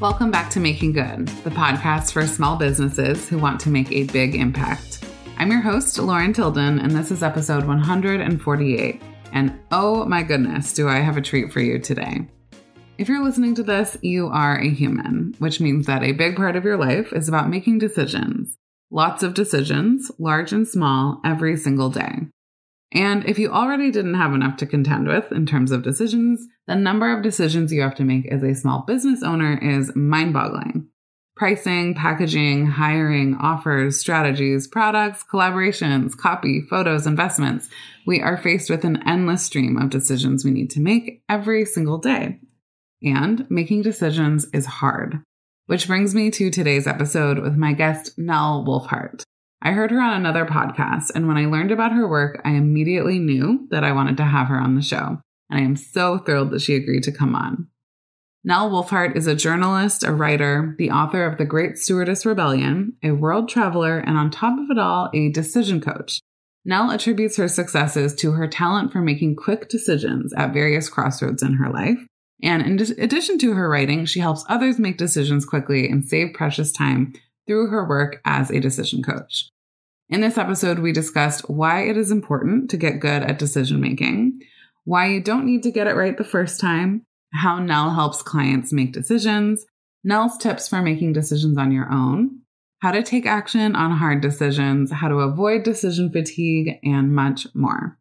Welcome back to Making Good, the podcast for small businesses who want to make a big impact. I'm your host, Lauren Tilden, and this is episode 148. And oh my goodness, do I have a treat for you today. If you're listening to this, you are a human, which means that a big part of your life is about making decisions. Lots of decisions, large and small, every single day. And if you already didn't have enough to contend with in terms of decisions, the number of decisions you have to make as a small business owner is mind boggling. Pricing, packaging, hiring, offers, strategies, products, collaborations, copy, photos, investments. We are faced with an endless stream of decisions we need to make every single day. And making decisions is hard. Which brings me to today's episode with my guest, Nell Wulfhart. I heard her on another podcast, and when I learned about her work, I immediately knew that I wanted to have her on the show. And I am so thrilled that she agreed to come on. Nell Wulfhart is a journalist, a writer, the author of The Great Stewardess Rebellion, a world traveler, and on top of it all, a decision coach. Nell attributes her successes to her talent for making quick decisions at various crossroads in her life. And in addition to her writing, she helps others make decisions quickly and save precious time through her work as a decision coach. In this episode, we discussed why it is important to get good at decision making, why you don't need to get it right the first time, how Nell helps clients make decisions, Nell's tips for making decisions on your own, how to take action on hard decisions, how to avoid decision fatigue, and much more.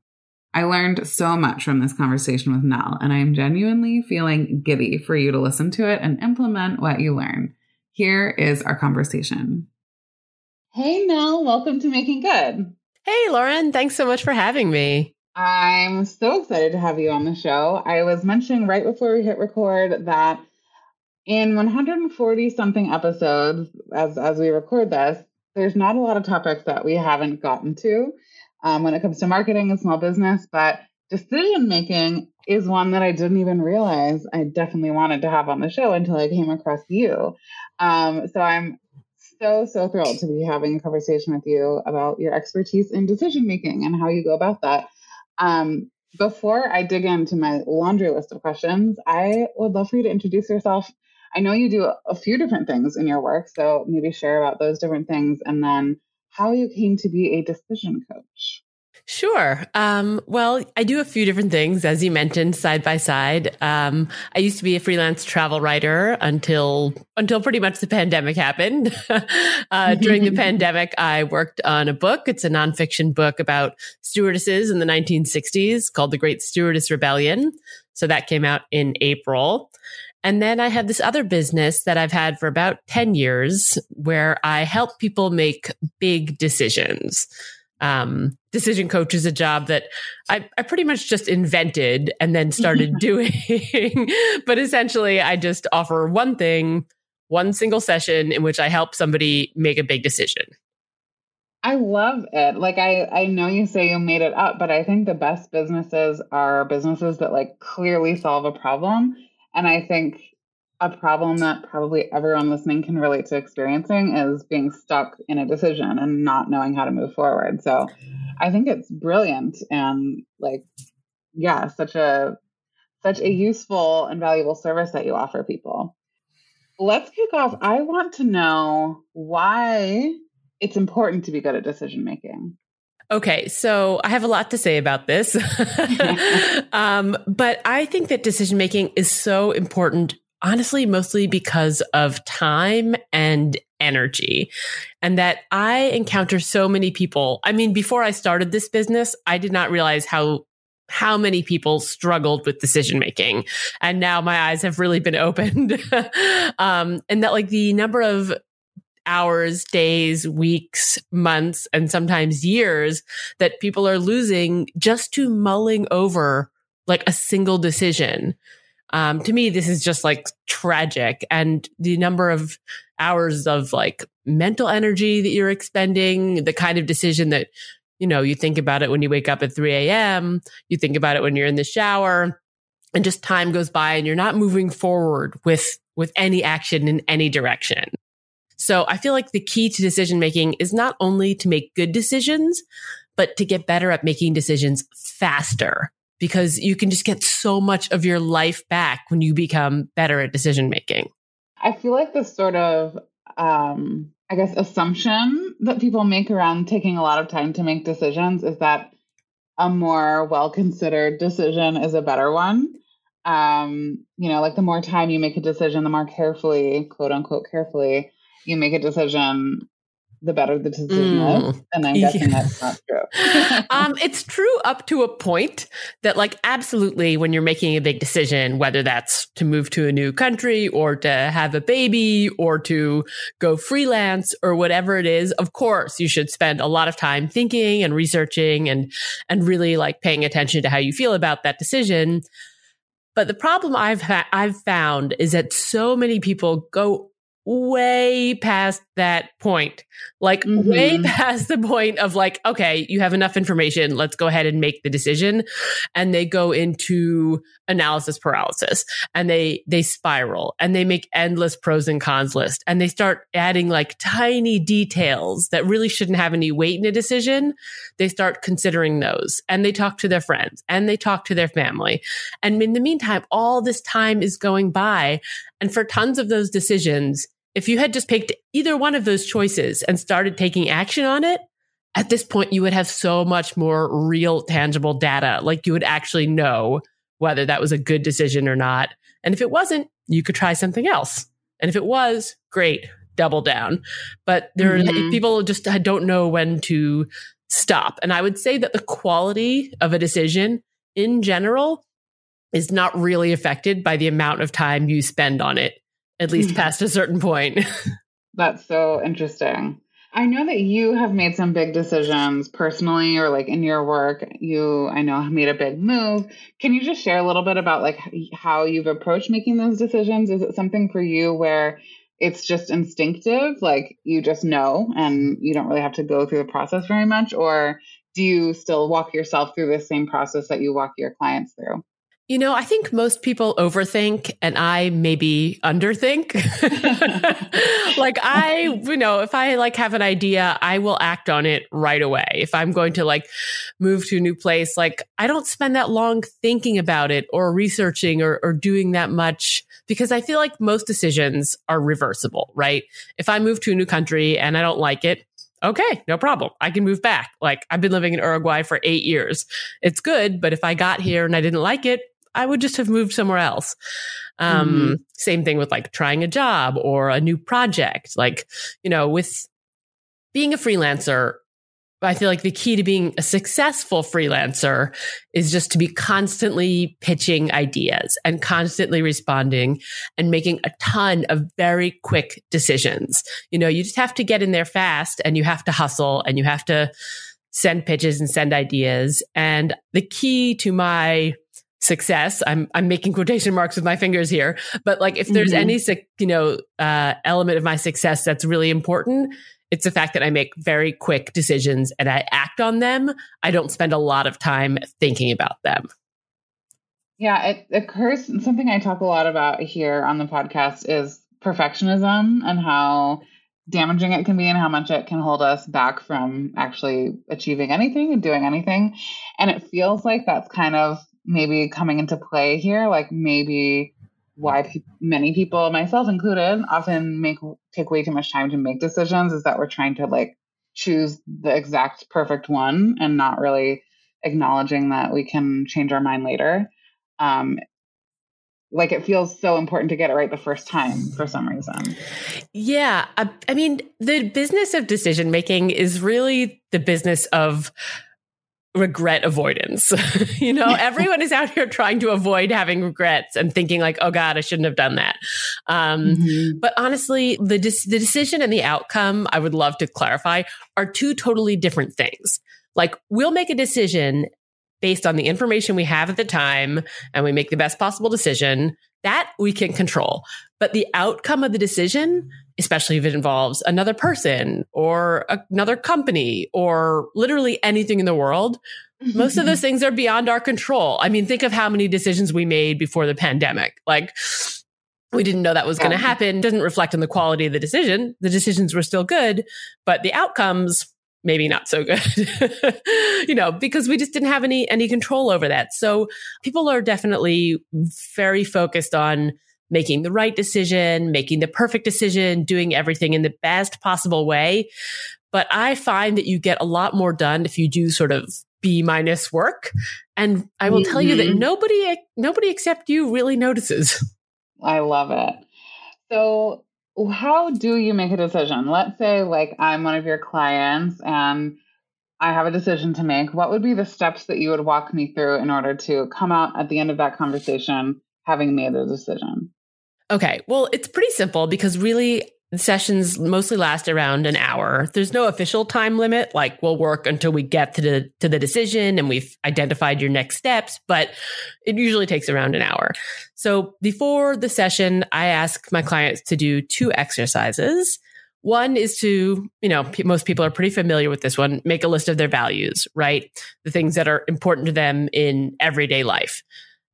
I learned so much from this conversation with Nell, and I am genuinely feeling giddy for you to listen to it and implement what you learn. Here is our conversation. Hey, Nell, welcome to Making Good. Hey, Lauren, thanks so much for having me. I'm so excited to have you on the show. I was mentioning right before we hit record that in 140 something episodes, as, as we record this, there's not a lot of topics that we haven't gotten to um, when it comes to marketing and small business, but decision making is one that I didn't even realize I definitely wanted to have on the show until I came across you. Um, so I'm so, so thrilled to be having a conversation with you about your expertise in decision making and how you go about that. Um, before I dig into my laundry list of questions, I would love for you to introduce yourself. I know you do a few different things in your work, so maybe share about those different things and then how you came to be a decision coach. Sure. Um, well, I do a few different things, as you mentioned, side by side. Um, I used to be a freelance travel writer until until pretty much the pandemic happened. uh, during the pandemic, I worked on a book. It's a nonfiction book about stewardesses in the 1960s called The Great Stewardess Rebellion. So that came out in April. And then I have this other business that I've had for about 10 years where I help people make big decisions. Um, decision coach is a job that I, I pretty much just invented and then started doing. but essentially, I just offer one thing, one single session in which I help somebody make a big decision. I love it. Like I I know you say you made it up, but I think the best businesses are businesses that like clearly solve a problem. And I think a problem that probably everyone listening can relate to experiencing is being stuck in a decision and not knowing how to move forward. So I think it's brilliant and like yeah, such a such a useful and valuable service that you offer people. Let's kick off. I want to know why it's important to be good at decision making. Okay, so I have a lot to say about this. um, but I think that decision making is so important honestly mostly because of time and energy. And that I encounter so many people. I mean, before I started this business, I did not realize how how many people struggled with decision making and now my eyes have really been opened um, and that like the number of hours, days, weeks, months, and sometimes years that people are losing just to mulling over like a single decision. Um, to me, this is just like tragic. And the number of hours of like mental energy that you're expending, the kind of decision that, you know, you think about it when you wake up at 3 a.m., you think about it when you're in the shower, and just time goes by and you're not moving forward with, with any action in any direction. So I feel like the key to decision making is not only to make good decisions, but to get better at making decisions faster because you can just get so much of your life back when you become better at decision making. I feel like this sort of, um, I guess, assumption that people make around taking a lot of time to make decisions is that a more well considered decision is a better one. Um, you know, like the more time you make a decision, the more carefully, quote unquote, carefully you make a decision, the better the decision mm. is. And I'm guessing yeah. that's not true. um, it's true up to a point that, like, absolutely, when you're making a big decision, whether that's to move to a new country or to have a baby or to go freelance or whatever it is, of course, you should spend a lot of time thinking and researching and, and really like paying attention to how you feel about that decision. But the problem I've ha- I've found is that so many people go way past that point. Like mm-hmm. way past the point of like, okay, you have enough information. Let's go ahead and make the decision. And they go into analysis paralysis and they, they spiral and they make endless pros and cons list and they start adding like tiny details that really shouldn't have any weight in a decision. They start considering those and they talk to their friends and they talk to their family. And in the meantime, all this time is going by. And for tons of those decisions, if you had just picked either one of those choices and started taking action on it, at this point, you would have so much more real, tangible data. Like you would actually know whether that was a good decision or not. And if it wasn't, you could try something else. And if it was, great, double down. But there mm-hmm. people just don't know when to stop. And I would say that the quality of a decision in general is not really affected by the amount of time you spend on it at least mm. past a certain point. That's so interesting. I know that you have made some big decisions personally or like in your work. You, I know, made a big move. Can you just share a little bit about like how you've approached making those decisions? Is it something for you where it's just instinctive, like you just know and you don't really have to go through the process very much? Or do you still walk yourself through the same process that you walk your clients through? You know, I think most people overthink and I maybe underthink. like I, you know, if I like have an idea, I will act on it right away. If I'm going to like move to a new place, like I don't spend that long thinking about it or researching or, or doing that much because I feel like most decisions are reversible, right? If I move to a new country and I don't like it, okay, no problem. I can move back. Like I've been living in Uruguay for eight years. It's good, but if I got here and I didn't like it, I would just have moved somewhere else. Um, mm-hmm. Same thing with like trying a job or a new project. Like, you know, with being a freelancer, I feel like the key to being a successful freelancer is just to be constantly pitching ideas and constantly responding and making a ton of very quick decisions. You know, you just have to get in there fast and you have to hustle and you have to send pitches and send ideas. And the key to my success. I'm i'm making quotation marks with my fingers here but like if there's mm-hmm. any you know uh, element of my success that's really important it's the fact that i make very quick decisions and i act on them. I don't spend a lot of time thinking about them. Yeah it occurs something i talk a lot about here on the podcast is perfectionism and how damaging it can be and how much it can hold us back from actually achieving anything and doing anything. And it feels like that's kind of maybe coming into play here like maybe why pe- many people myself included often make take way too much time to make decisions is that we're trying to like choose the exact perfect one and not really acknowledging that we can change our mind later um, like it feels so important to get it right the first time for some reason. Yeah. I, I mean, the business of decision making is really the business of regret avoidance. you know, everyone is out here trying to avoid having regrets and thinking like, "Oh God, I shouldn't have done that." Um, mm-hmm. But honestly, the de- the decision and the outcome, I would love to clarify, are two totally different things. Like, we'll make a decision based on the information we have at the time, and we make the best possible decision. That we can control. But the outcome of the decision, especially if it involves another person or another company or literally anything in the world, most of those things are beyond our control. I mean, think of how many decisions we made before the pandemic. Like, we didn't know that was going to happen. Doesn't reflect on the quality of the decision. The decisions were still good, but the outcomes maybe not so good you know because we just didn't have any any control over that so people are definitely very focused on making the right decision, making the perfect decision, doing everything in the best possible way. But I find that you get a lot more done if you do sort of B minus work. And I will mm-hmm. tell you that mm-hmm. nobody, nobody except you really notices. I love it. So how do you make a decision? Let's say like I'm one of your clients and I have a decision to make. What would be the steps that you would walk me through in order to come out at the end of that conversation having made a decision? Okay. Well, it's pretty simple because really sessions mostly last around an hour. There's no official time limit. Like we'll work until we get to the to the decision and we've identified your next steps, but it usually takes around an hour. So before the session, I ask my clients to do two exercises. One is to, you know, most people are pretty familiar with this one, make a list of their values, right? The things that are important to them in everyday life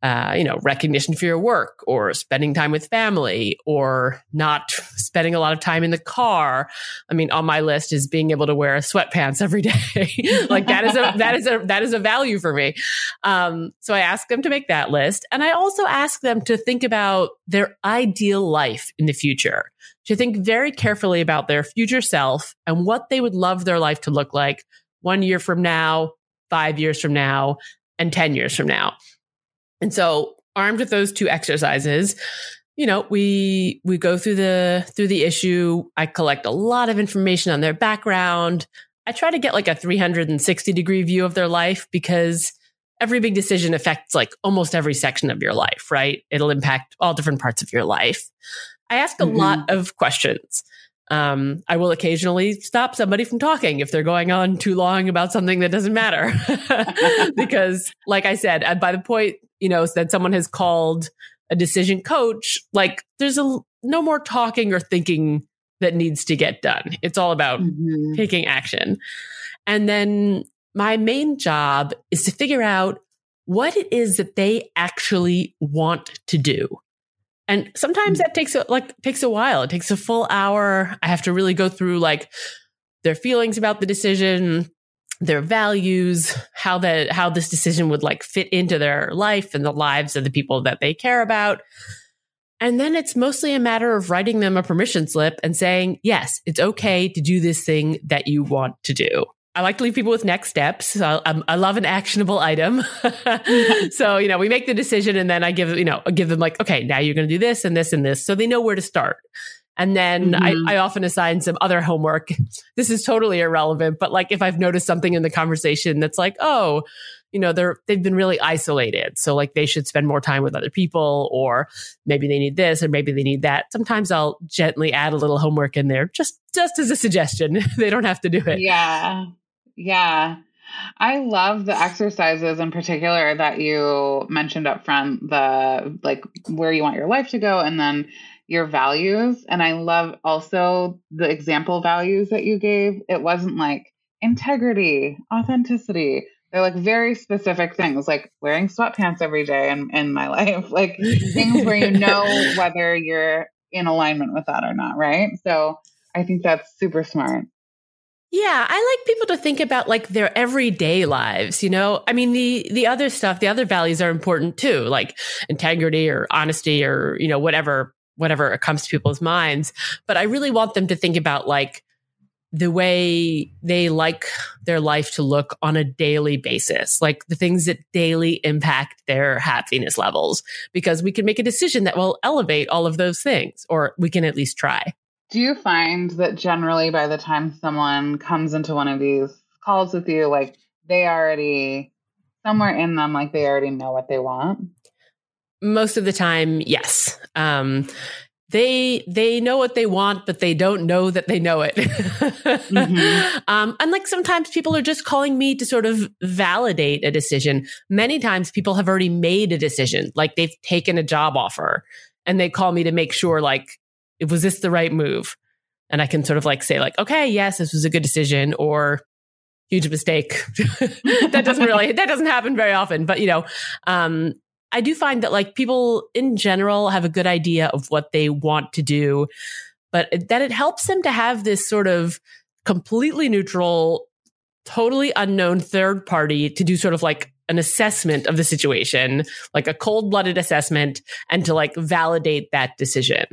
uh, you know, recognition for your work or spending time with family or not spending a lot of time in the car. I mean, on my list is being able to wear sweatpants every day. like that is a, that is a, that is a value for me. Um, so I ask them to make that list. And I also ask them to think about their ideal life in the future, to think very carefully about their future self and what they would love their life to look like one year from now, five years from now, and 10 years from now. And so armed with those two exercises, you know, we we go through the through the issue. I collect a lot of information on their background. I try to get like a 360 degree view of their life because every big decision affects like almost every section of your life, right? It'll impact all different parts of your life. I ask a mm-hmm. lot of questions. Um, I will occasionally stop somebody from talking if they're going on too long about something that doesn't matter. because, like I said, by the point, you know, that someone has called a decision coach, like there's a, no more talking or thinking that needs to get done. It's all about mm-hmm. taking action. And then my main job is to figure out what it is that they actually want to do. And sometimes that takes a, like takes a while. It takes a full hour. I have to really go through like their feelings about the decision, their values, how that how this decision would like fit into their life and the lives of the people that they care about. And then it's mostly a matter of writing them a permission slip and saying, yes, it's okay to do this thing that you want to do. I like to leave people with next steps. So I, I love an actionable item. so, you know, we make the decision and then I give, you know, give them like, okay, now you're going to do this and this and this. So they know where to start. And then mm-hmm. I, I often assign some other homework. This is totally irrelevant, but like if I've noticed something in the conversation that's like, oh, you know, they're, they've been really isolated. So like they should spend more time with other people or maybe they need this or maybe they need that. Sometimes I'll gently add a little homework in there just, just as a suggestion. they don't have to do it. Yeah. Yeah. I love the exercises in particular that you mentioned up front, the like where you want your life to go and then your values. And I love also the example values that you gave. It wasn't like integrity, authenticity. They're like very specific things, like wearing sweatpants every day in, in my life, like things where you know whether you're in alignment with that or not, right? So I think that's super smart. Yeah, I like people to think about like their everyday lives, you know? I mean, the the other stuff, the other values are important too, like integrity or honesty or, you know, whatever whatever comes to people's minds, but I really want them to think about like the way they like their life to look on a daily basis, like the things that daily impact their happiness levels, because we can make a decision that will elevate all of those things, or we can at least try. Do you find that generally by the time someone comes into one of these calls with you, like they already, somewhere in them, like they already know what they want? Most of the time, yes. Um, they they know what they want but they don't know that they know it mm-hmm. um, and like sometimes people are just calling me to sort of validate a decision many times people have already made a decision like they've taken a job offer and they call me to make sure like was this the right move and i can sort of like say like okay yes this was a good decision or huge mistake that doesn't really that doesn't happen very often but you know um I do find that like people in general have a good idea of what they want to do, but that it helps them to have this sort of completely neutral, totally unknown third party to do sort of like an assessment of the situation, like a cold blooded assessment and to like validate that decision.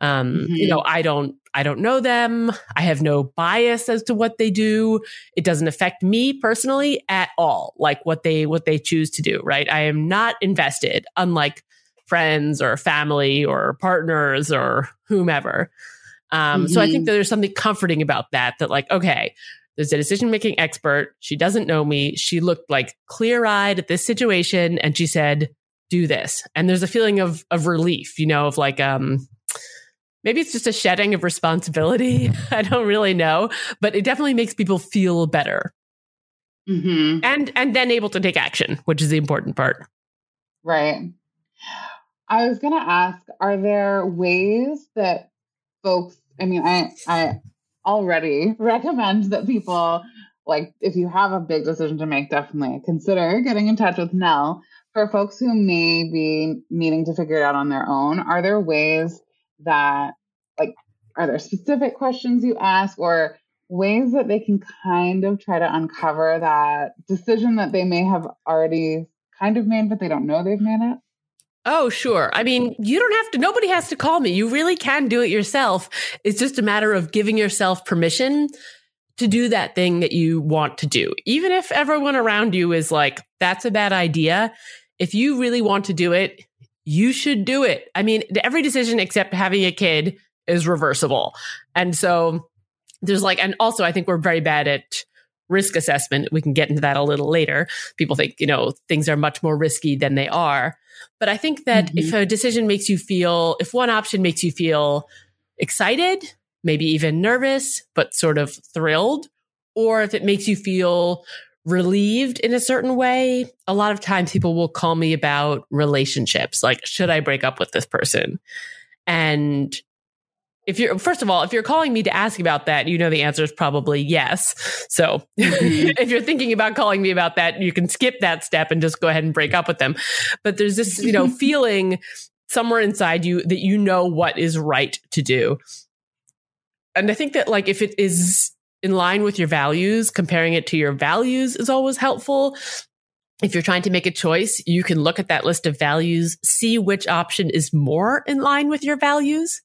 Um, mm-hmm. you know, I don't, I don't know them. I have no bias as to what they do. It doesn't affect me personally at all, like what they, what they choose to do, right? I am not invested, unlike friends or family or partners or whomever. Um, mm-hmm. so I think mm-hmm. that there's something comforting about that, that like, okay, there's a decision making expert. She doesn't know me. She looked like clear eyed at this situation and she said, do this. And there's a feeling of, of relief, you know, of like, um, maybe it's just a shedding of responsibility. I don't really know, but it definitely makes people feel better. Mm-hmm. And and then able to take action, which is the important part. Right. I was going to ask are there ways that folks I mean I I already recommend that people like if you have a big decision to make definitely consider getting in touch with Nell for folks who may be needing to figure it out on their own are there ways that like are there specific questions you ask or ways that they can kind of try to uncover that decision that they may have already kind of made but they don't know they've made it Oh, sure. I mean, you don't have to, nobody has to call me. You really can do it yourself. It's just a matter of giving yourself permission to do that thing that you want to do. Even if everyone around you is like, that's a bad idea. If you really want to do it, you should do it. I mean, every decision except having a kid is reversible. And so there's like, and also I think we're very bad at risk assessment. We can get into that a little later. People think, you know, things are much more risky than they are. But I think that mm-hmm. if a decision makes you feel, if one option makes you feel excited, maybe even nervous, but sort of thrilled, or if it makes you feel relieved in a certain way. A lot of times people will call me about relationships, like, should I break up with this person? And if you're, first of all, if you're calling me to ask about that, you know the answer is probably yes. So mm-hmm. if you're thinking about calling me about that, you can skip that step and just go ahead and break up with them. But there's this, you know, feeling somewhere inside you that you know what is right to do. And I think that like if it is in line with your values, comparing it to your values is always helpful. If you're trying to make a choice, you can look at that list of values, see which option is more in line with your values.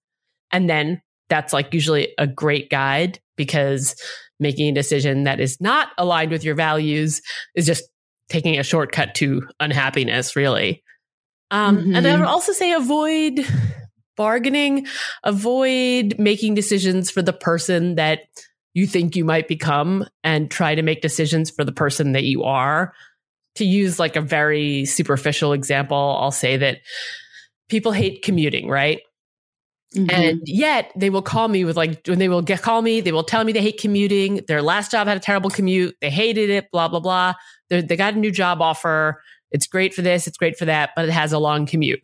And then that's like usually a great guide because making a decision that is not aligned with your values is just taking a shortcut to unhappiness, really. Um, mm-hmm. And I would mm-hmm. also say avoid bargaining, avoid making decisions for the person that you think you might become and try to make decisions for the person that you are. To use like a very superficial example, I'll say that people hate commuting, right? Mm-hmm. And yet they will call me with like, when they will get, call me, they will tell me they hate commuting. Their last job had a terrible commute. They hated it, blah, blah, blah. They're, they got a new job offer. It's great for this. It's great for that, but it has a long commute.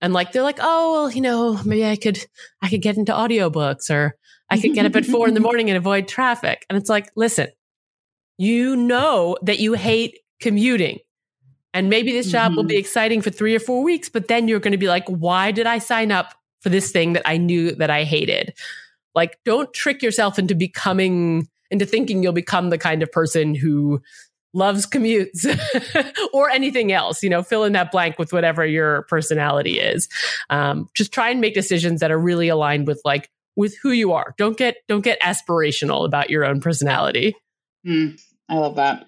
And like, they're like, oh, well, you know, maybe I could, I could get into audiobooks or I could get up at four in the morning and avoid traffic. And it's like, listen, you know that you hate commuting. And maybe this job mm-hmm. will be mm-hmm. exciting for three or four weeks, but then you're going to be like, why did I sign up for this thing that I knew that I hated? Like, don't trick yourself into becoming, into thinking you'll become the kind of person who loves commutes or anything else, you know, fill in that blank with whatever your personality is. Um, just try and make decisions that are really aligned with like with who you are. Don't get don't get aspirational about your own personality. Mm, I love that.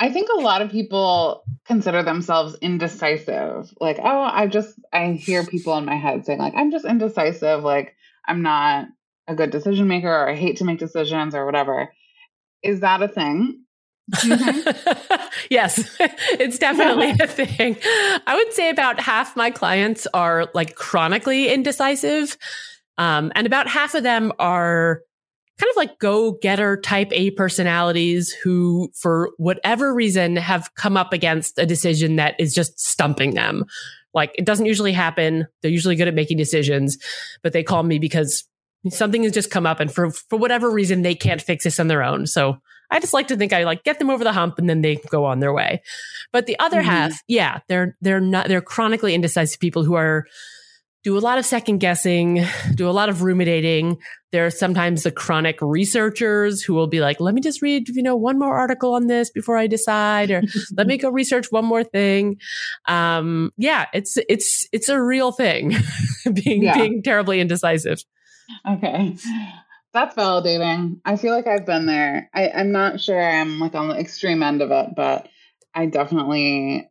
I think a lot of people consider themselves indecisive. Like, oh, I just I hear people in my head saying like I'm just indecisive, like I'm not a good decision maker or I hate to make decisions or whatever. Is that a thing? Yes, it's definitely a thing. I would say about half my clients are like chronically indecisive. Um, and about half of them are kind of like go getter type A personalities who, for whatever reason, have come up against a decision that is just stumping them. Like it doesn't usually happen. They're usually good at making decisions, but they call me because something has just come up and for, for whatever reason, they can't fix this on their own. So I just like to think I like get them over the hump and then they go on their way. But the other mm-hmm. half, yeah, they're, they're not, they're chronically indecisive people who are, do a lot of second guessing, do a lot of ruminating. There are sometimes the chronic researchers who will be like, let me just read, you know, one more article on this before I decide, or let me go research one more thing. Um, yeah, it's, it's, it's a real thing being, yeah. being terribly indecisive. Okay. That's validating. I feel like I've been there. I, I'm not sure I'm like on the extreme end of it, but I definitely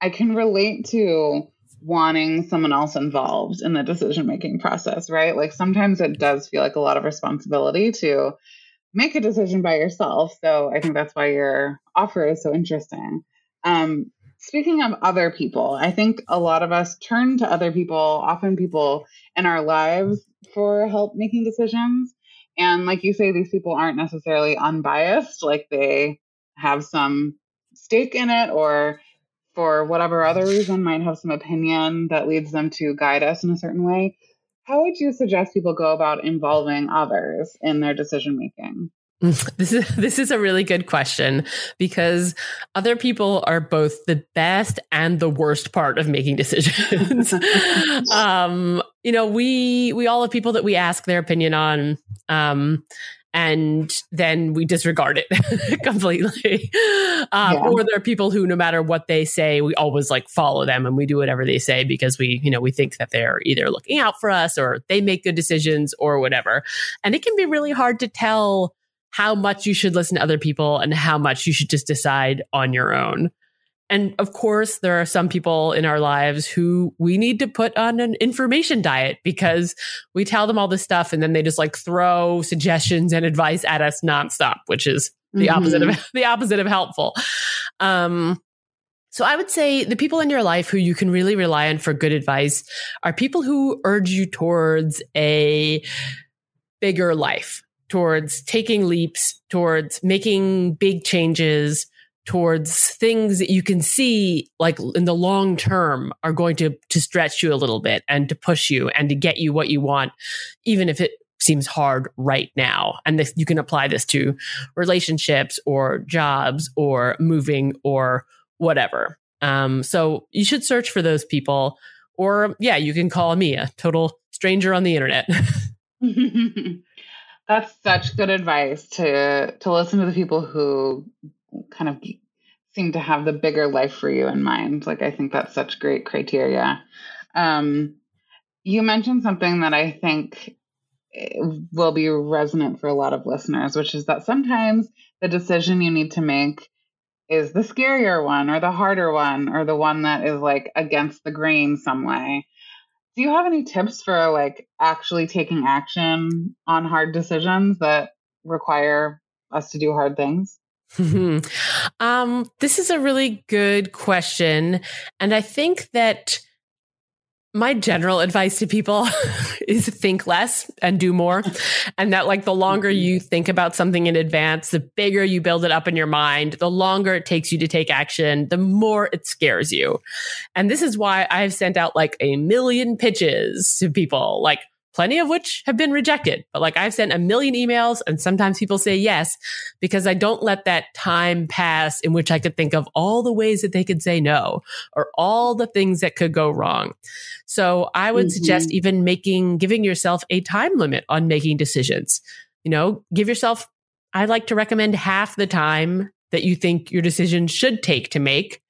I can relate to wanting someone else involved in the decision making process, right? Like sometimes it does feel like a lot of responsibility to make a decision by yourself. So I think that's why your offer is so interesting. Um, speaking of other people, I think a lot of us turn to other people, often people in our lives, for help making decisions. And like you say, these people aren't necessarily unbiased, like they have some stake in it or for whatever other reason might have some opinion that leads them to guide us in a certain way. How would you suggest people go about involving others in their decision making? This is this is a really good question because other people are both the best and the worst part of making decisions. um, you know, we we all have people that we ask their opinion on. Um, and then we disregard it completely. Um, yeah. Or there are people who, no matter what they say, we always like follow them and we do whatever they say because we, you know, we think that they're either looking out for us or they make good decisions or whatever. And it can be really hard to tell how much you should listen to other people and how much you should just decide on your own. And of course, there are some people in our lives who we need to put on an information diet because we tell them all this stuff and then they just like throw suggestions and advice at us nonstop, which is the mm-hmm. opposite of the opposite of helpful. Um, so I would say the people in your life who you can really rely on for good advice are people who urge you towards a bigger life, towards taking leaps, towards making big changes, towards things that you can see like in the long term are going to to stretch you a little bit and to push you and to get you what you want even if it seems hard right now. And this, you can apply this to relationships or jobs or moving or whatever. Um, so you should search for those people. Or yeah you can call me a total stranger on the internet That's such good advice to to listen to the people who kind of seem to have the bigger life for you in mind. Like I think that's such great criteria. Um, you mentioned something that I think eh, will be resonant for a lot of listeners, which is that sometimes the decision you need to make is the scarier one or the harder one or the one that is like against the grain some way do you have any tips for like actually taking action on hard decisions that require us to do hard things? um, this is a really good question. And I think that my general advice to people is think less and do more. And that, like, the longer mm-hmm. you think about something in advance, the bigger you build it up in your mind, the longer it takes you to take action, the more it scares you. And this is why I've sent out like a million pitches to people like, plenty of which have been rejected. But like I've sent a million emails and sometimes people say yes because I don't let that time pass in which I could think of all the ways that they could say no or all the things that could go wrong. So I would mm-hmm. suggest even making, giving yourself a time limit on making decisions. You know, give yourself, I like to recommend half the time that you think your decision should take to make.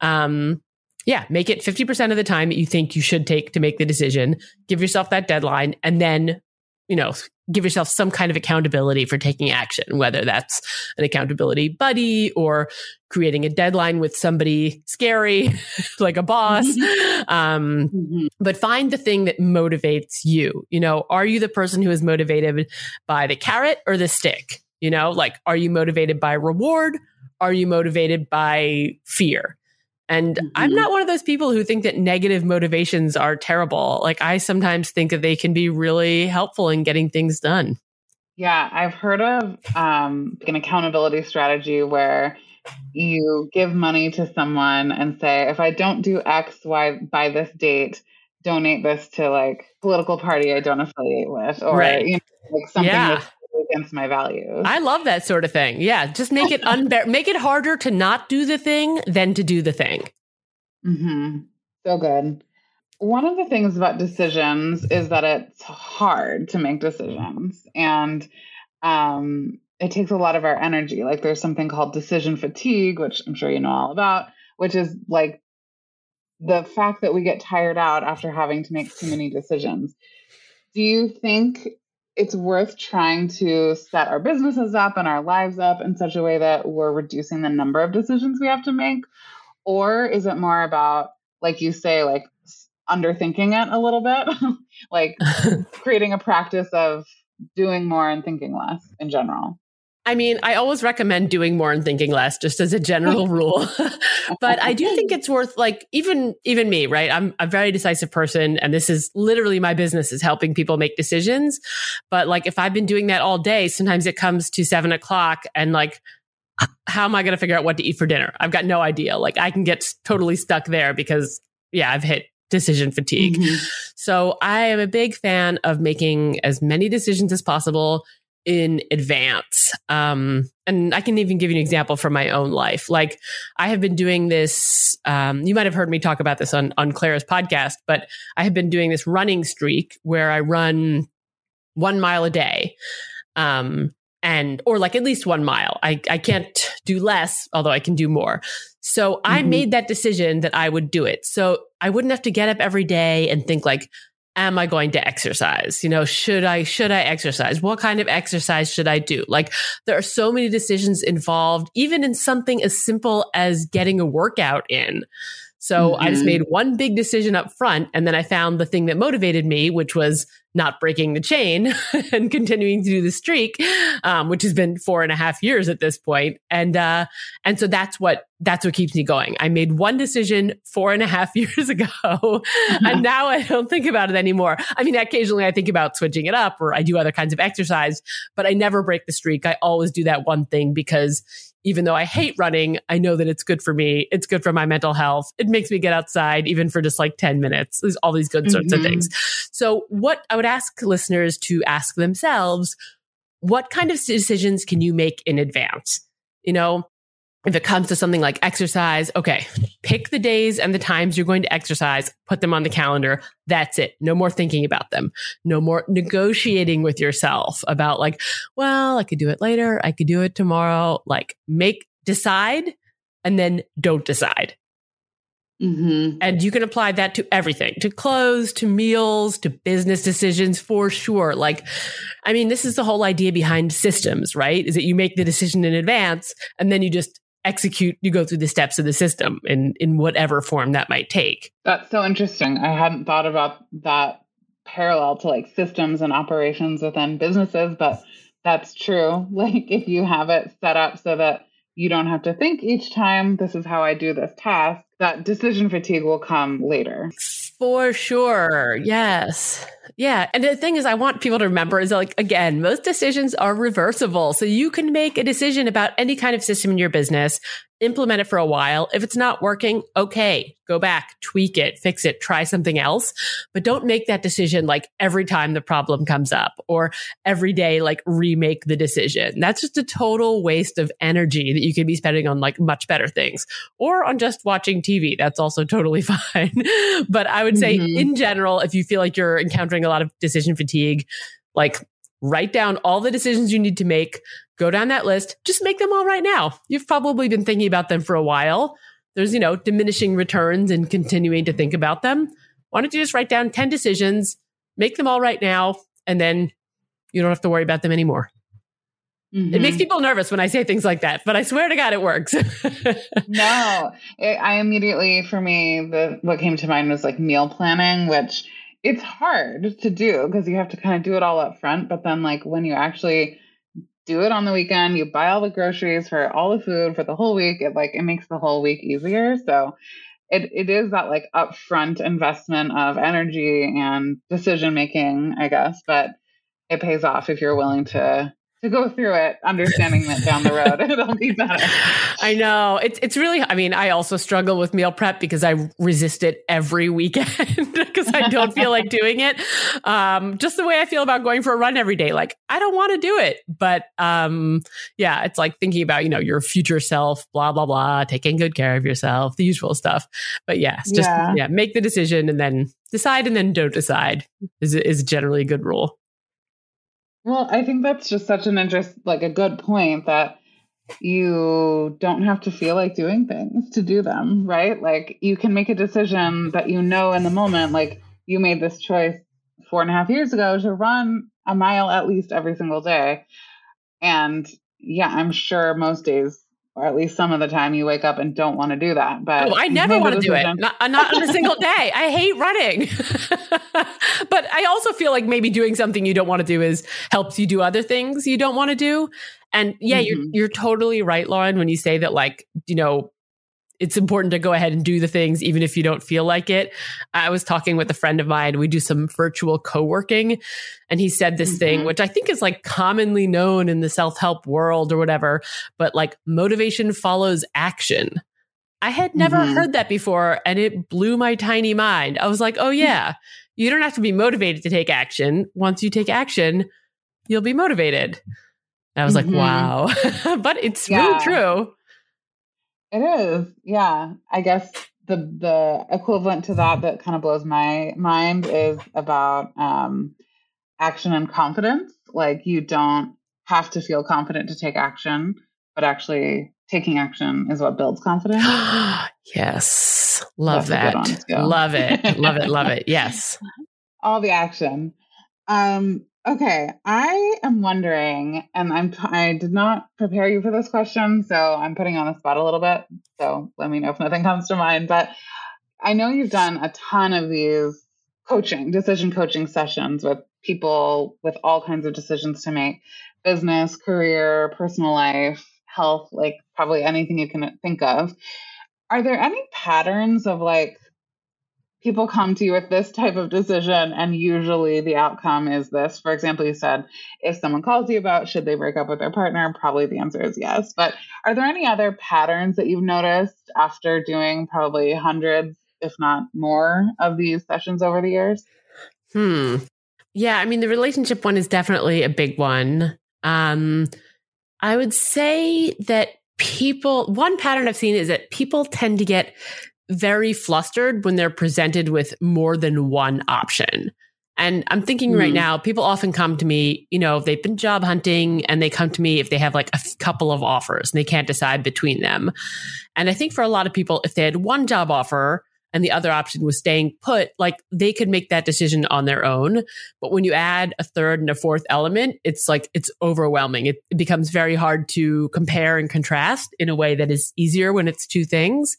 Um, yeah, make it 50% of the time that you think you should take to make the decision. Give yourself that deadline and then you know, give yourself some kind of accountability for taking action, whether that's an accountability buddy or creating a deadline with somebody scary, like a boss. Mm-hmm. Um, mm-hmm. But find the thing that motivates you. You know, are you the person who is motivated by the carrot or the stick? You know, like, are you motivated by reward? Are you motivated by fear? And mm-hmm. I'm not one of those people who think that negative motivations are terrible. Like I sometimes think that they can be really helpful in getting things done. Yeah, I've heard of um, an accountability strategy where you give money to someone and say, if I don't do X, Y by this date, donate this to like political party I don't affiliate with, or right. you know, like something yeah against my values. I love that sort of thing. Yeah, just make it unbear make it harder to not do the thing than to do the thing. Mm-hmm. So good. One of the things about decisions is that it's hard to make decisions, and um, it takes a lot of our energy. Like there's something called decision fatigue, which I'm sure you know all about, which is like the fact that we get tired out after having to make too many decisions. Do you think it's worth trying to set our businesses up and our lives up in such a way that we're reducing the number of decisions we have to make? Or is it more about, like you say, like underthinking it a little bit, like creating a practice of doing more and thinking less in general? I mean, I always recommend doing more and thinking less, just as a general rule. but I do think it's worth like even even me, right? I'm a very decisive person, and this is literally my business is helping people make decisions. But like if I've been doing that all day, sometimes it comes to seven o'clock, and like how am I going to figure out what to eat for dinner? I've got no idea. Like I can get totally stuck there because yeah, I've hit decision fatigue. Mm-hmm. So I am a big fan of making as many decisions as possible in advance. Um, and I can even give you an example from my own life. Like I have been doing this. Um, you might have heard me talk about this on on Clara's podcast, but I have been doing this running streak where I run one mile a day. Um, and or like at least one mile. I, I can't do less, although I can do more. So mm-hmm. I made that decision that I would do it. So I wouldn't have to get up every day and think like, am I going to exercise? You know, should I, should I exercise? What kind of exercise should I do? Like there are so many decisions involved, even in something as simple as getting a workout in. So mm-hmm. I just mm-hmm. made one big decision up front. And then I found the thing that motivated me, which was not breaking the chain and continuing to do the streak, um, which has been four and a half years at this point. And, uh, and so that's what, that's what keeps me going. I made one decision four and a half years ago and now I don't think about it anymore. I mean, occasionally I think about switching it up or I do other kinds of exercise, but I never break the streak. I always do that one thing because even though I hate running, I know that it's good for me. It's good for my mental health. It makes me get outside even for just like 10 minutes. There's all these good sorts mm-hmm. of things. So what I would ask listeners to ask themselves, what kind of decisions can you make in advance? You know, if it comes to something like exercise, okay, pick the days and the times you're going to exercise, put them on the calendar. That's it. No more thinking about them. No more negotiating with yourself about like, well, I could do it later. I could do it tomorrow. Like make, decide and then don't decide. Mm-hmm. And you can apply that to everything, to clothes, to meals, to business decisions for sure. Like, I mean, this is the whole idea behind systems, right? Is that you make the decision in advance and then you just execute you go through the steps of the system in in whatever form that might take. That's so interesting. I hadn't thought about that parallel to like systems and operations within businesses but that's true. Like if you have it set up so that you don't have to think each time this is how i do this task that decision fatigue will come later for sure yes yeah. And the thing is, I want people to remember is like, again, most decisions are reversible. So you can make a decision about any kind of system in your business, implement it for a while. If it's not working, okay, go back, tweak it, fix it, try something else. But don't make that decision like every time the problem comes up or every day, like remake the decision. That's just a total waste of energy that you could be spending on like much better things or on just watching TV. That's also totally fine. but I would say mm-hmm. in general, if you feel like you're encountering a lot of decision fatigue, like write down all the decisions you need to make, go down that list, just make them all right now. You've probably been thinking about them for a while. There's, you know, diminishing returns and continuing to think about them. Why don't you just write down 10 decisions, make them all right now, and then you don't have to worry about them anymore. Mm-hmm. It makes mm-hmm. people nervous when I say things like that, but I swear to God, it works. no, it, I immediately, for me, the what came to mind was like meal planning, which it's hard to do because you have to kind of do it all up front. But then, like when you actually do it on the weekend, you buy all the groceries for all the food for the whole week. It like it makes the whole week easier. So it, it is that like upfront investment of energy and decision making, I guess, but it pays off if you're willing to to go through it, understanding that down the road it'll be better. I know it's it's really. I mean, I also struggle with meal prep because I resist it every weekend because I don't feel like doing it. Um, just the way I feel about going for a run every day. Like I don't want to do it, but um, yeah, it's like thinking about you know your future self, blah blah blah, taking good care of yourself, the usual stuff. But yes, just yeah, yeah make the decision and then decide, and then don't decide is is generally a good rule. Well, I think that's just such an interest, like a good point that you don't have to feel like doing things to do them, right? Like you can make a decision that you know in the moment, like you made this choice four and a half years ago to run a mile at least every single day. And yeah, I'm sure most days or at least some of the time you wake up and don't want to do that. But oh, I never want to do it. Not, not on a single day. I hate running. but I also feel like maybe doing something you don't want to do is helps you do other things you don't want to do. And yeah, mm-hmm. you're you're totally right, Lauren, when you say that like, you know, it's important to go ahead and do the things even if you don't feel like it. I was talking with a friend of mine. We do some virtual co-working and he said this mm-hmm. thing which I think is like commonly known in the self-help world or whatever, but like motivation follows action. I had never mm-hmm. heard that before and it blew my tiny mind. I was like, "Oh yeah, you don't have to be motivated to take action. Once you take action, you'll be motivated." And I was mm-hmm. like, "Wow." but it's yeah. really true. It is. Yeah. I guess the the equivalent to that that kind of blows my mind is about um, action and confidence. Like you don't have to feel confident to take action, but actually taking action is what builds confidence. yes. Love That's that. Love it. love it. Love it. Yes. All the action. Um, Okay, I am wondering, and I'm I did not prepare you for this question, so I'm putting on the spot a little bit. So let me know if nothing comes to mind. But I know you've done a ton of these coaching, decision coaching sessions with people with all kinds of decisions to make, business, career, personal life, health, like probably anything you can think of. Are there any patterns of like people come to you with this type of decision and usually the outcome is this. For example you said if someone calls you about should they break up with their partner? Probably the answer is yes. But are there any other patterns that you've noticed after doing probably hundreds if not more of these sessions over the years? Hmm. Yeah i mean the relationship one is definitely a big one. Um i would say that people one pattern i've seen is that people tend to get very flustered when they're presented with more than one option. And I'm thinking mm. right hmm. now, people often come to me, you know, they've been job hunting and they come to me if they have like a couple of offers and they can't decide between them. And I think for a lot of people, if they had one job offer and the other option was staying put, like they could make that decision on their own. But when you add a third and a fourth element, it's like it's overwhelming. It, it becomes very hard to compare and contrast in a way that is easier when it's two things.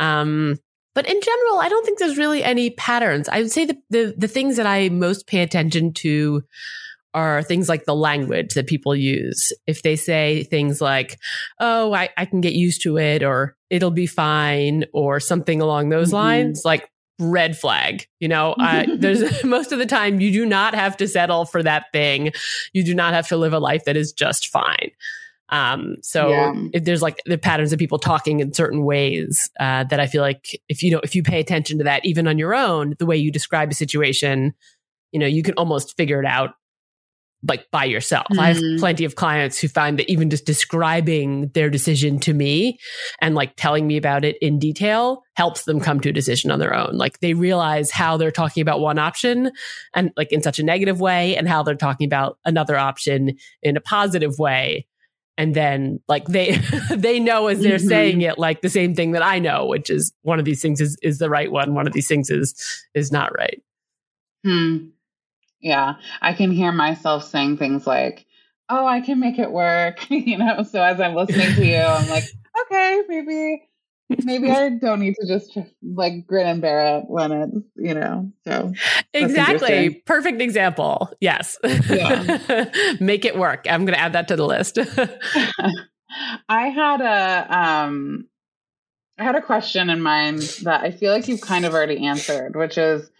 Um, but in general, I don't think there's really any patterns. I would say the, the, the things that I most pay attention to are things like the language that people use. If they say things like, oh, I, I can get used to it, or it'll be fine, or something along those mm-hmm. lines, like red flag. You know, uh, there's most of the time you do not have to settle for that thing. You do not have to live a life that is just fine. Um, so yeah. if there's like the patterns of people talking in certain ways uh, that I feel like if you know if you pay attention to that even on your own, the way you describe a situation, you know, you can almost figure it out like by yourself. Mm-hmm. I have mm-hmm. plenty of clients who find that even just describing their decision to me and like telling me about it in detail helps them come to a decision on their own. Like they realize how they're talking about one option and like in such a negative way and how they're talking about another option in a positive way and then like they they know as they're mm-hmm. saying it like the same thing that I know, which is one of these things is is the right one, one of these things is is not right. Hmm. Yeah. I can hear myself saying things like, oh, I can make it work. you know, so as I'm listening to you, I'm like, okay, maybe maybe I don't need to just like grin and bear it when it's, you know, so. Exactly. Perfect example. Yes. Yeah. Make it work. I'm going to add that to the list. I had a, um, I had a question in mind that I feel like you've kind of already answered, which is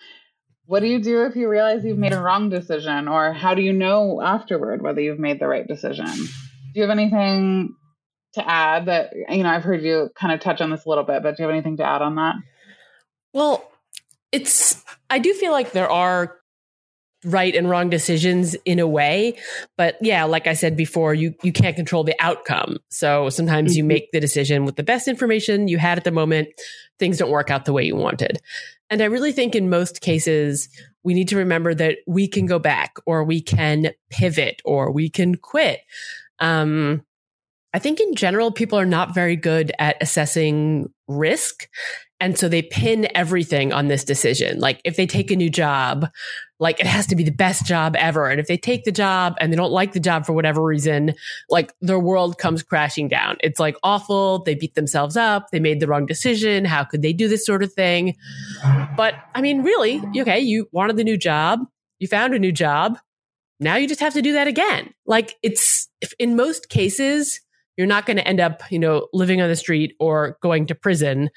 what do you do if you realize you've made a wrong decision or how do you know afterward whether you've made the right decision? Do you have anything to add that you know i've heard you kind of touch on this a little bit but do you have anything to add on that? Well it's i do feel like there are right and wrong decisions in a way but yeah like i said before you you can't control the outcome. So sometimes mm-hmm. you make the decision with the best information you had at the moment. Things don't work out the way you wanted. And i really think in most cases we need to remember that we can go back or we can pivot or we can quit. Um I think in general, people are not very good at assessing risk. And so they pin everything on this decision. Like if they take a new job, like it has to be the best job ever. And if they take the job and they don't like the job for whatever reason, like their world comes crashing down. It's like awful. They beat themselves up. They made the wrong decision. How could they do this sort of thing? But I mean, really, okay, you wanted the new job. You found a new job. Now you just have to do that again. Like it's in most cases, you're not going to end up, you know, living on the street or going to prison.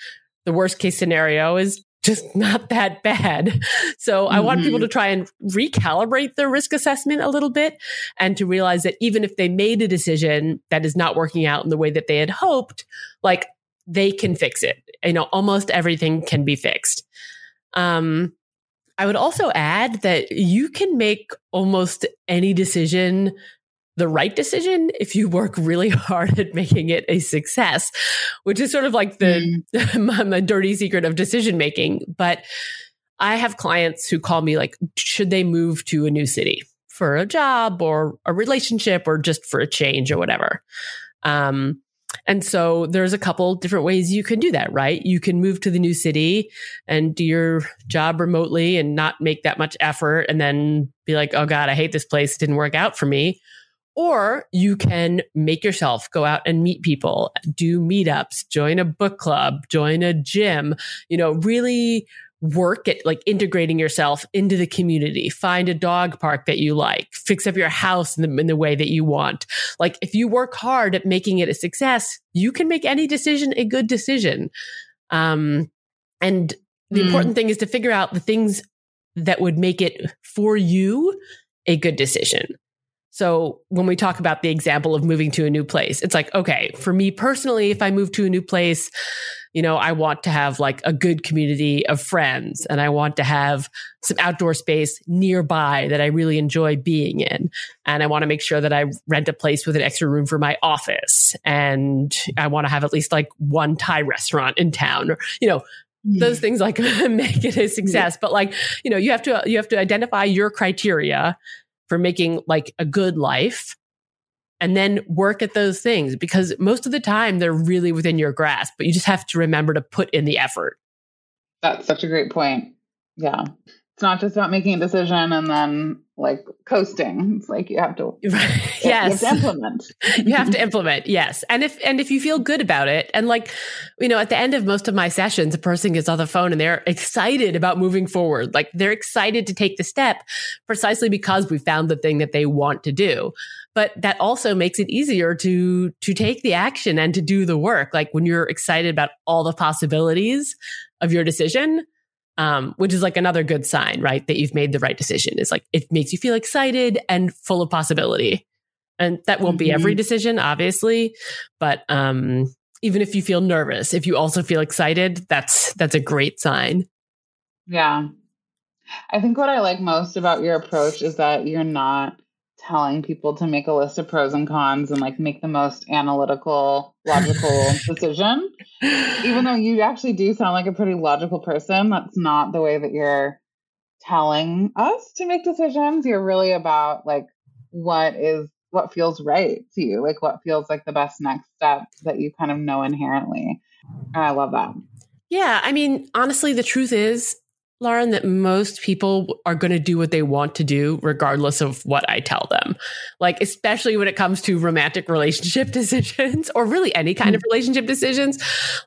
The worst case scenario is just not that bad. So mm-hmm. I want people mm-hmm. to try and recalibrate their risk assessment a little bit and to realize that even if they made a decision that is not working out in the way that they had hoped, like they can fix it. You know, almost everything can be fixed. Um, I would also add that you can make almost any decision the right decision if you work really hard at making it a success, which is sort of like the mm. my dirty secret of decision making. But I have clients who call me like, should they move to a new city for a job or a relationship or just for a change or whatever? Um, and so there's a couple different ways you can do that, right? You can move to the new city and do your job remotely and not make that much effort and then be like, oh God, I hate this place. It didn't work out for me. Or you can make yourself go out and meet people, do meetups, join a book club, join a gym, you know, really work at like integrating yourself into the community, find a dog park that you like, fix up your house in the, in the way that you want. Like if you work hard at making it a success, you can make any decision a good decision. Um, and the mm. important thing is to figure out the things that would make it for you a good decision. So when we talk about the example of moving to a new place, it's like, okay, for me personally, if I move to a new place, you know, I want to have like a good community of friends and I want to have some outdoor space nearby that I really enjoy being in. And I want to make sure that I rent a place with an extra room for my office. And I want to have at least like one Thai restaurant in town or, you know, those things like make it a success. But like, you know, you have to, you have to identify your criteria for making like a good life and then work at those things because most of the time they're really within your grasp, but you just have to remember to put in the effort. That's such a great point. Yeah. It's not just about making a decision and then like coasting. It's like you have to yes. you have to implement. you have to implement, yes. And if and if you feel good about it, and like, you know, at the end of most of my sessions, a person gets on the phone and they're excited about moving forward. Like they're excited to take the step precisely because we found the thing that they want to do. But that also makes it easier to to take the action and to do the work. Like when you're excited about all the possibilities of your decision, um, which is like another good sign, right? That you've made the right decision. Is like it makes you feel excited and full of possibility. And that won't mm-hmm. be every mm-hmm. decision, obviously, but um, even if you feel nervous, if you also feel excited, that's that's a great sign. Yeah. I think what I like most about your approach is that you're not telling people to make a list of pros and cons and like make the most analytical, logical decision. Even though you actually do sound like a pretty logical person, that's not the way that you're telling us to make decisions. You're really about like what is what feels right to you, like what feels like the best next step that you kind of know inherently. And I love that. Yeah, I mean, honestly, the truth is Lauren, that most people are going to do what they want to do, regardless of what I tell them. Like, especially when it comes to romantic relationship decisions or really any kind mm-hmm. of relationship decisions.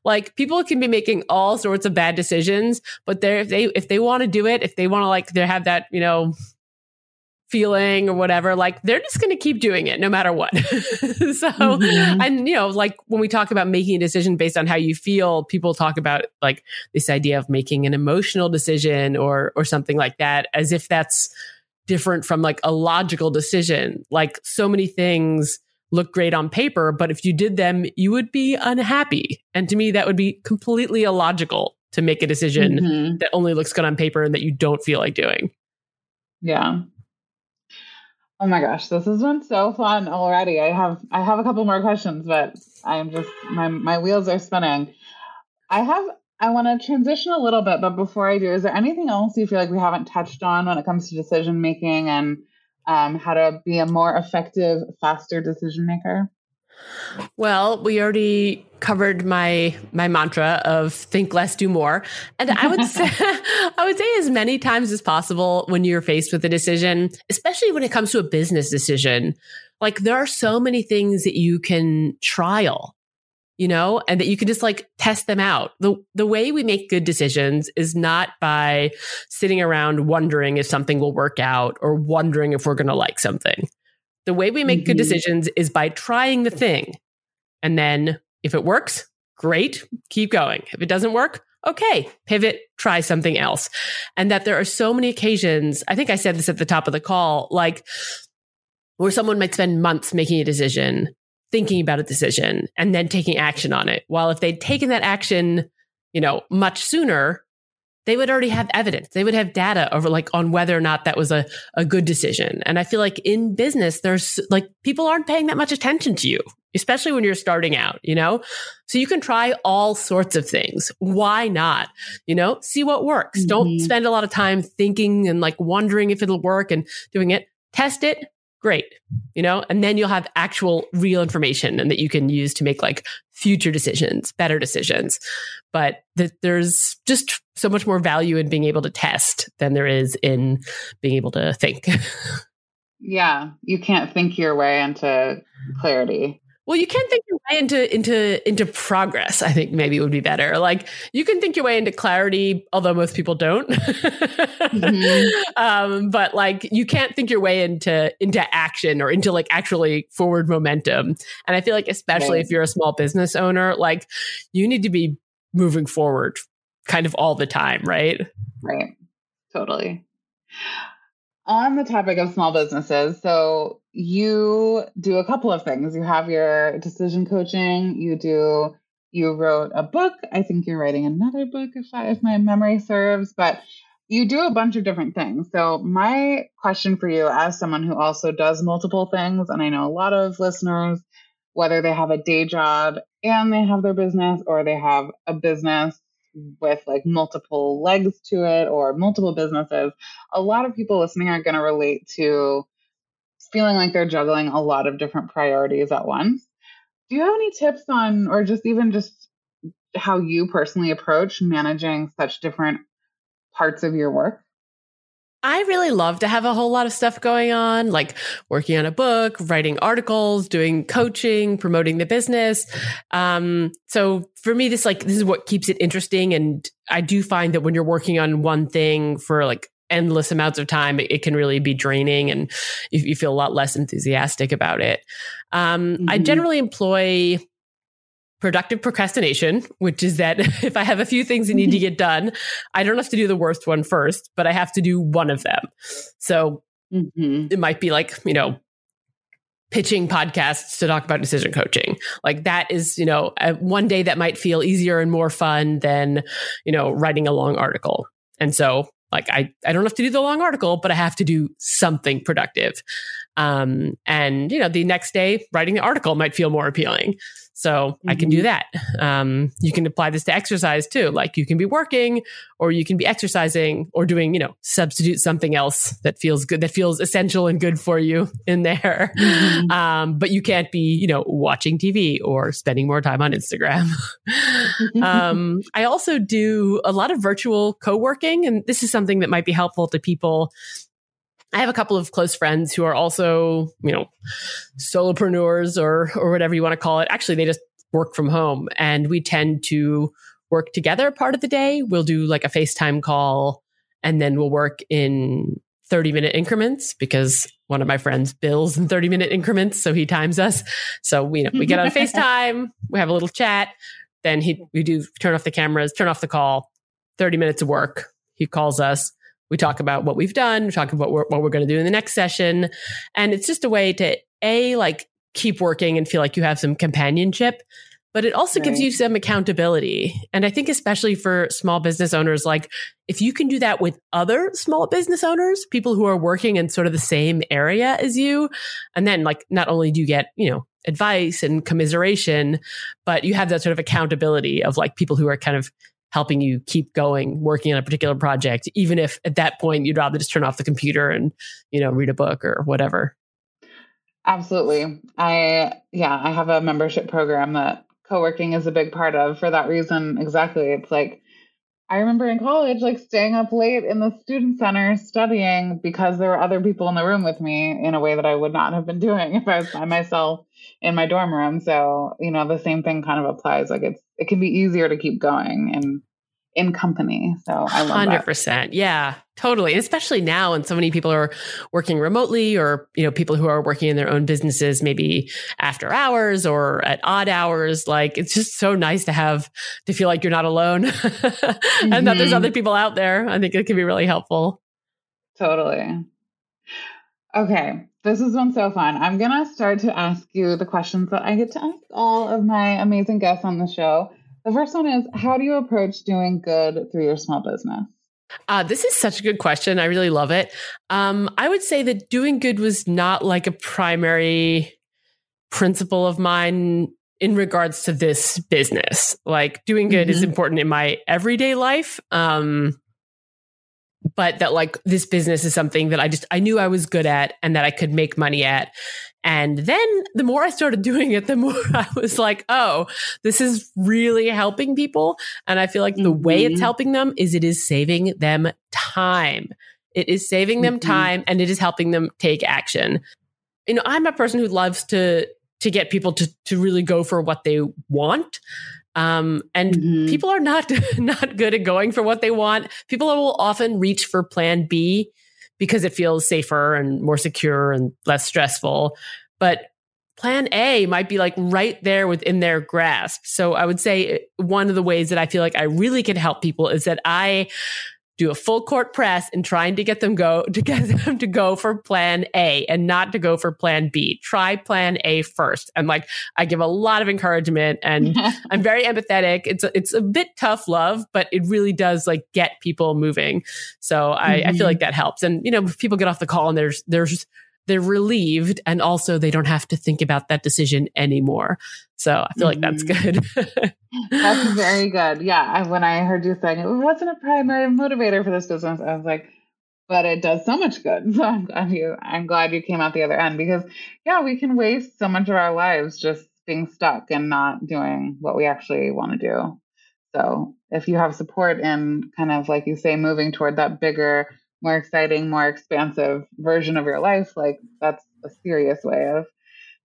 Like, people can be making all sorts of bad decisions, but they're, if they, if they want to do it, if they want to like, they have that, you know, feeling or whatever, like they're just going to keep doing it no matter what. so, mm-hmm. and you know, like when we talk about making a decision based on how you feel, people talk about like this idea of making an emotional decision or or something like that as if that's different from like a logical decision. Like so many things look great on paper, but if you did them, you would be unhappy. And to me that would be completely illogical to make a decision mm-hmm. that only looks good on paper and that you don't feel like doing. Yeah, Oh my gosh, this has been so fun already. I have I have a couple more questions, but I'm just my my wheels are spinning. I have I want to transition a little bit, but before I do, is there anything else you feel like we haven't touched on when it comes to decision making and um, how to be a more effective, faster decision maker? Well, we already covered my my mantra of think less, do more. And I would say I would say as many times as possible when you're faced with a decision, especially when it comes to a business decision, like there are so many things that you can trial you know, and that you can just like test them out. The the way we make good decisions is not by sitting around wondering if something will work out or wondering if we're going to like something. The way we make mm-hmm. good decisions is by trying the thing. And then if it works, great, keep going. If it doesn't work, okay, pivot, try something else. And that there are so many occasions, I think I said this at the top of the call, like where someone might spend months making a decision, thinking about a decision, and then taking action on it. While if they'd taken that action, you know, much sooner, they would already have evidence. They would have data over like on whether or not that was a, a good decision. And I feel like in business, there's like people aren't paying that much attention to you, especially when you're starting out, you know? So you can try all sorts of things. Why not? You know, see what works. Mm-hmm. Don't spend a lot of time thinking and like wondering if it'll work and doing it. Test it, great you know? And then you'll have actual real information and that you can use to make like future decisions better decisions. But th- there's just so much more value in being able to test than there is in being able to think. Yeah you can't think your way into clarity well, you can think your way into into into progress. I think maybe would be better. Like you can think your way into clarity, although most people don't. mm-hmm. um, but like you can't think your way into into action or into like actually forward momentum. And I feel like especially right. if you're a small business owner, like you need to be moving forward kind of all the time, right? Right. Totally on the topic of small businesses, so you do a couple of things. You have your decision coaching, you do you wrote a book. I think you're writing another book if I, if my memory serves, but you do a bunch of different things. So my question for you as someone who also does multiple things and I know a lot of listeners whether they have a day job and they have their business or they have a business with like multiple legs to it or multiple businesses, a lot of people listening are going to relate to feeling like they're juggling a lot of different priorities at once. Do you have any tips on, or just even just how you personally approach managing such different parts of your work? I really love to have a whole lot of stuff going on, like working on a book, writing articles, doing coaching, promoting the business. Um, so for me, this like this is what keeps it interesting. And I do find that when you're working on one thing for like endless amounts of time, it, it can really be draining, and you, you, feel a lot less enthusiastic about it. Um, mm-hmm. I generally employ productive procrastination, which is that if I have a few things that need to get done, I don't have to do the worst one first, but I have to do one of them. So mm-hmm. it might be like, you know, pitching podcasts to talk about decision coaching. Like that is, you know, one day that might feel easier and more fun than, you know, writing a long article. And so like I, I don't have to do the long article, but I have to do something productive. Um, and you know, the next day writing the article might feel more appealing. So mm-hmm. I can do mm-hmm. that. Um, you can apply this to exercise too. Like you can be working or you can be exercising or doing, you know, substitute something else that feels good, that feels essential and good for you in there. Mm-hmm. Um, but you can't be, you know, watching TV or spending more time on Instagram. um, I also do a lot of virtual co working, and this is something that might be helpful to people I have a couple of close friends who are also, you know, solopreneurs or or whatever you want to call it. Actually, they just work from home and we tend to work together part of the day. We'll do like a FaceTime call and then we'll work in 30 minute increments because one of my friends bills in 30 minute increments. So he times us. So we, you know, we get on FaceTime, we have a little chat. Then he, we do turn off the cameras, turn off the call, 30 minutes of work. He calls us. We talk about what we've done, we talk about what we're, we're going to do in the next session. And it's just a way to A, like keep working and feel like you have some companionship, but it also right. gives you some accountability. And I think, especially for small business owners, like if you can do that with other small business owners, people who are working in sort of the same area as you, and then like not only do you get, you know, advice and commiseration, but you have that sort of accountability of like people who are kind of helping you keep going working on a particular project even if at that point you'd rather just turn off the computer and you know read a book or whatever. Absolutely. I yeah i have a membership program that co-working is a big part of for that reason exactly. It's like i remember in college like staying up late in the student center studying because there were other people in the room with me in a way that i would not have been doing if i was by myself in my dorm room. So you know the same thing kind of applies. Like it's it can be easier to keep going and in company. So I love 100%. That. Yeah, totally. especially now when so many people are working remotely or, you know, people who are working in their own businesses, maybe after hours or at odd hours. Like it's just so nice to have, to feel like you're not alone mm-hmm. and that there's mm-hmm. other people out there. I think it can be really helpful. Totally. Okay. This has been so fun. I'm going to start to ask you the questions that I get to ask all of my amazing guests on the show. The first one is How do you approach doing good through your small business? Uh, this is such a good question. I really love it. Um, I would say that doing good was not like a primary principle of mine in regards to this business. Like doing good mm-hmm. is important in my everyday life. Um, but that like this business is something that I just I knew I was good at and that I could make money at. And then the more I started doing it, the more I was like, oh, this is really helping people. And I feel like the mm-hmm. way it's mm-hmm. helping them is it is saving them time. It is saving them mm-hmm. time and it is helping them take action. You know, I'm a person who loves to to get people to to really go for what they want. Um, and mm-hmm. people are not not good at going for what they want. People will often reach for plan B because it feels safer and more secure and less stressful. But plan A might be like right there within their grasp. So I would say eh, one of the ways that I feel like I really can help people is that I do a full court press and trying to get them go to get them to go for plan A and not to go for plan B. Try plan A first. And like I give a lot of encouragement and I'm very empathetic. It's a, it's a bit tough love, but it really does like get people moving. So I, mm-hmm. I feel mm-hmm. like that helps. And you know, people get off the call and there's there's they're relieved and also they don't have to think about that decision anymore. So I feel mm-hmm. like that's mm-hmm. good. that's very good. Yeah. When I heard you saying it wasn't a primary motivator for this business, I was like, but it does so much good. So I'm glad you I'm glad you came out the other end because yeah, we can waste so much of our lives just being stuck and not doing what we actually want to do. So if you have support in kind of like you say, moving toward that bigger more exciting, more expansive version of your life, like that's a serious way of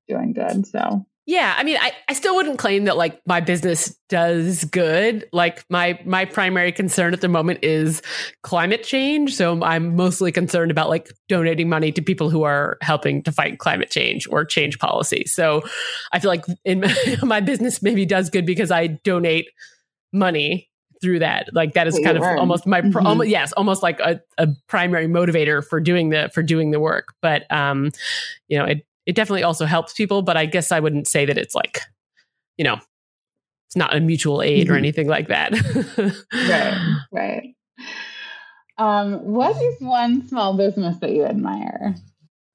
doing good. So yeah, I mean, I, I still wouldn't claim that like my business does good. Like my my primary concern at the moment is climate change. So I'm mostly concerned about like donating money to people who are helping to fight climate change or change policy. So I feel like in my, my business maybe does good because I donate money through that. Like that is kind of almost my mm-hmm. almost, yes, almost like a, a primary motivator for doing the for doing the work. But um, you know, it it definitely also helps people. But I guess I wouldn't say that it's like, you know, it's not a mutual aid mm-hmm. or anything like that. right, right. Um, what is one small business that you admire?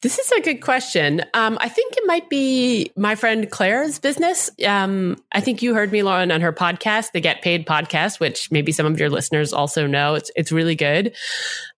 This is a good question. Um, I think it might be my friend Claire's business. Um, I think you heard me, Lauren, on her podcast, the Get Paid podcast, which maybe some of your listeners also know. It's it's really good.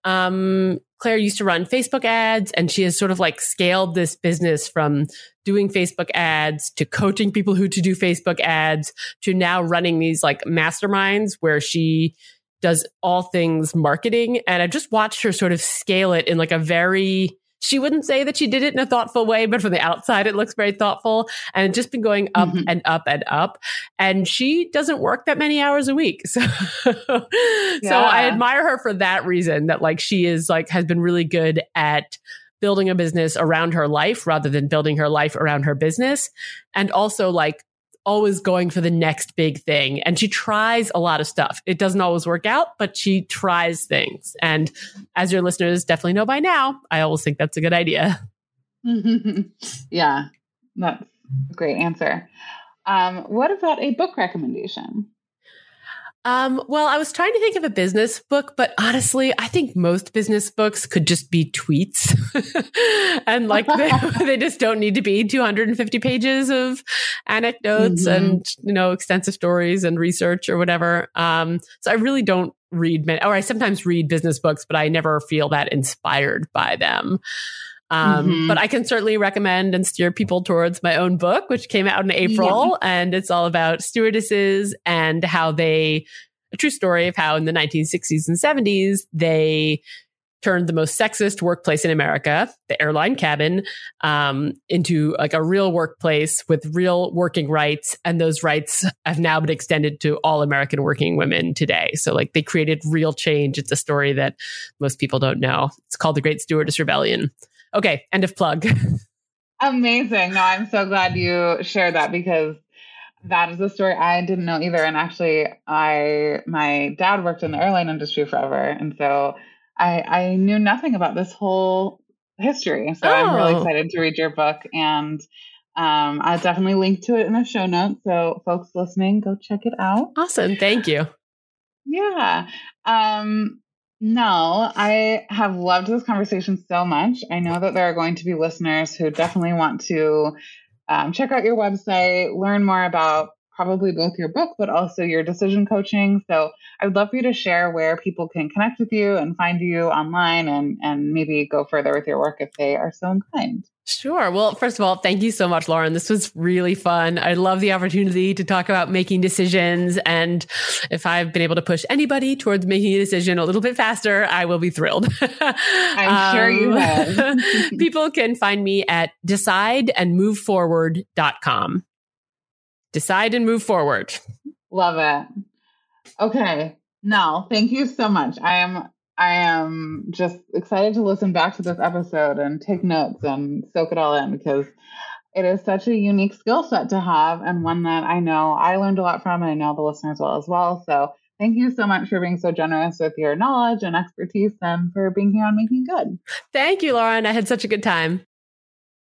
Um, Claire used to run Facebook ads, and she has sort of like scaled this business from doing Facebook ads to coaching people who to do Facebook ads to now running these like masterminds where she does all things marketing. And I just watched her sort of scale it in like a very she wouldn't say that she did it in a thoughtful way, but from the outside, it looks very thoughtful. And it's just been going up mm-hmm. and up and up. And she doesn't work that many hours a week. So, yeah. so I admire her for that reason that like she is like, has been really good at building a business around her life rather than building her life around her business. And also like always going for the next big thing. And she tries a lot of stuff. It doesn't always work out, but she tries things. And as your listeners definitely know by now, I always think that's a good idea. yeah, that's a great answer. Um, what about a book recommendation? Um, well, I was trying to think of a business book, but honestly, I think most business books could just be tweets. and like they, they, just don't need to be 250 pages of anecdotes mm-hmm. and, you know, extensive stories and research or whatever. Um, so I really don't read or I sometimes read business books, but I never feel that inspired by them. Um, mm-hmm. But I can certainly recommend and steer people towards my own book, which came out in April. Yeah. And it's all about stewardesses and how they, a true story of how in the 1960s and 70s, they turned the most sexist workplace in America, the airline cabin, um, into like a real workplace with real working rights. And those rights have now been extended to all American working women today. So like they created real change. It's a story that most people don't know. It's called the Great Stewardess Rebellion. Okay, end of plug. Amazing. No, I'm so glad you shared that because that is a story I didn't know either. And actually, I my dad worked in the airline industry forever, and so I I knew nothing about this whole history. So oh. I'm really oh. excited to read your book, and um, I'll definitely link to it in the show notes. So folks listening, go check it out. Awesome. Thank you. Yeah. Um, no, I have loved this conversation so much. I know that there are going to be listeners who definitely want to um, check out your website, learn more about probably both your book, but also your decision coaching. So I would love for you to share where people can connect with you and find you online and, and maybe go further with your work if they are so inclined. Sure. Well, first of all, thank you so much, Lauren. This was really fun. I love the opportunity to talk about making decisions. And if I've been able to push anybody towards making a decision a little bit faster, I will be thrilled. I'm um, sure you um, have. people can find me at decideandmoveforward.com. Decide and move forward. Love it. Okay. No, thank you so much. I am I am just excited to listen back to this episode and take notes and soak it all in because it is such a unique skill set to have and one that I know I learned a lot from and I know the listeners will as well. So thank you so much for being so generous with your knowledge and expertise and for being here on Making Good. Thank you, Lauren. I had such a good time.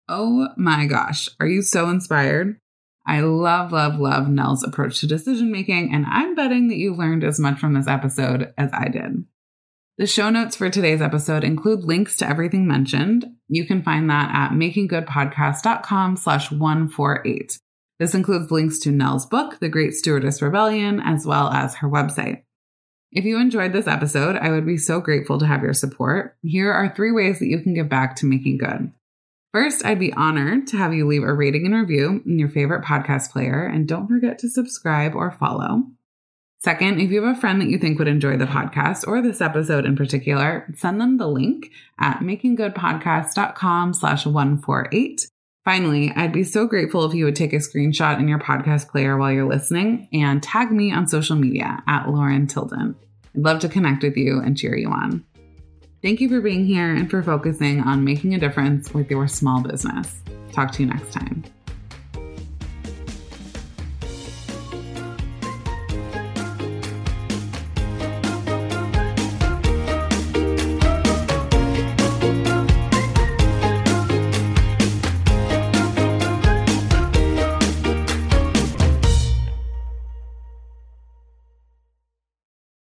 Oh my gosh. Are you so inspired? I love, love, love Nell's approach to decision making, and I'm betting that you learned as much from this episode as I did. The show notes for today's episode include links to everything mentioned. You can find that at makinggoodpodcast.com slash 148. This includes links to Nell's book, The Great Stewardess Rebellion, as well as her website. If you enjoyed this episode, I would be so grateful to have your support. Here are three ways that you can give back to Making Good. First, I'd be honored to have you leave a rating and review in your favorite podcast player, and don't forget to subscribe or follow. Second, if you have a friend that you think would enjoy the podcast or this episode in particular, send them the link at makinggoodpodcast.com slash 148. Finally, I'd be so grateful if you would take a screenshot in your podcast player while you're listening and tag me on social media at Lauren Tilden. I'd love to connect with you and cheer you on. Thank you for being here and for focusing on making a difference with your small business. Talk to you next time.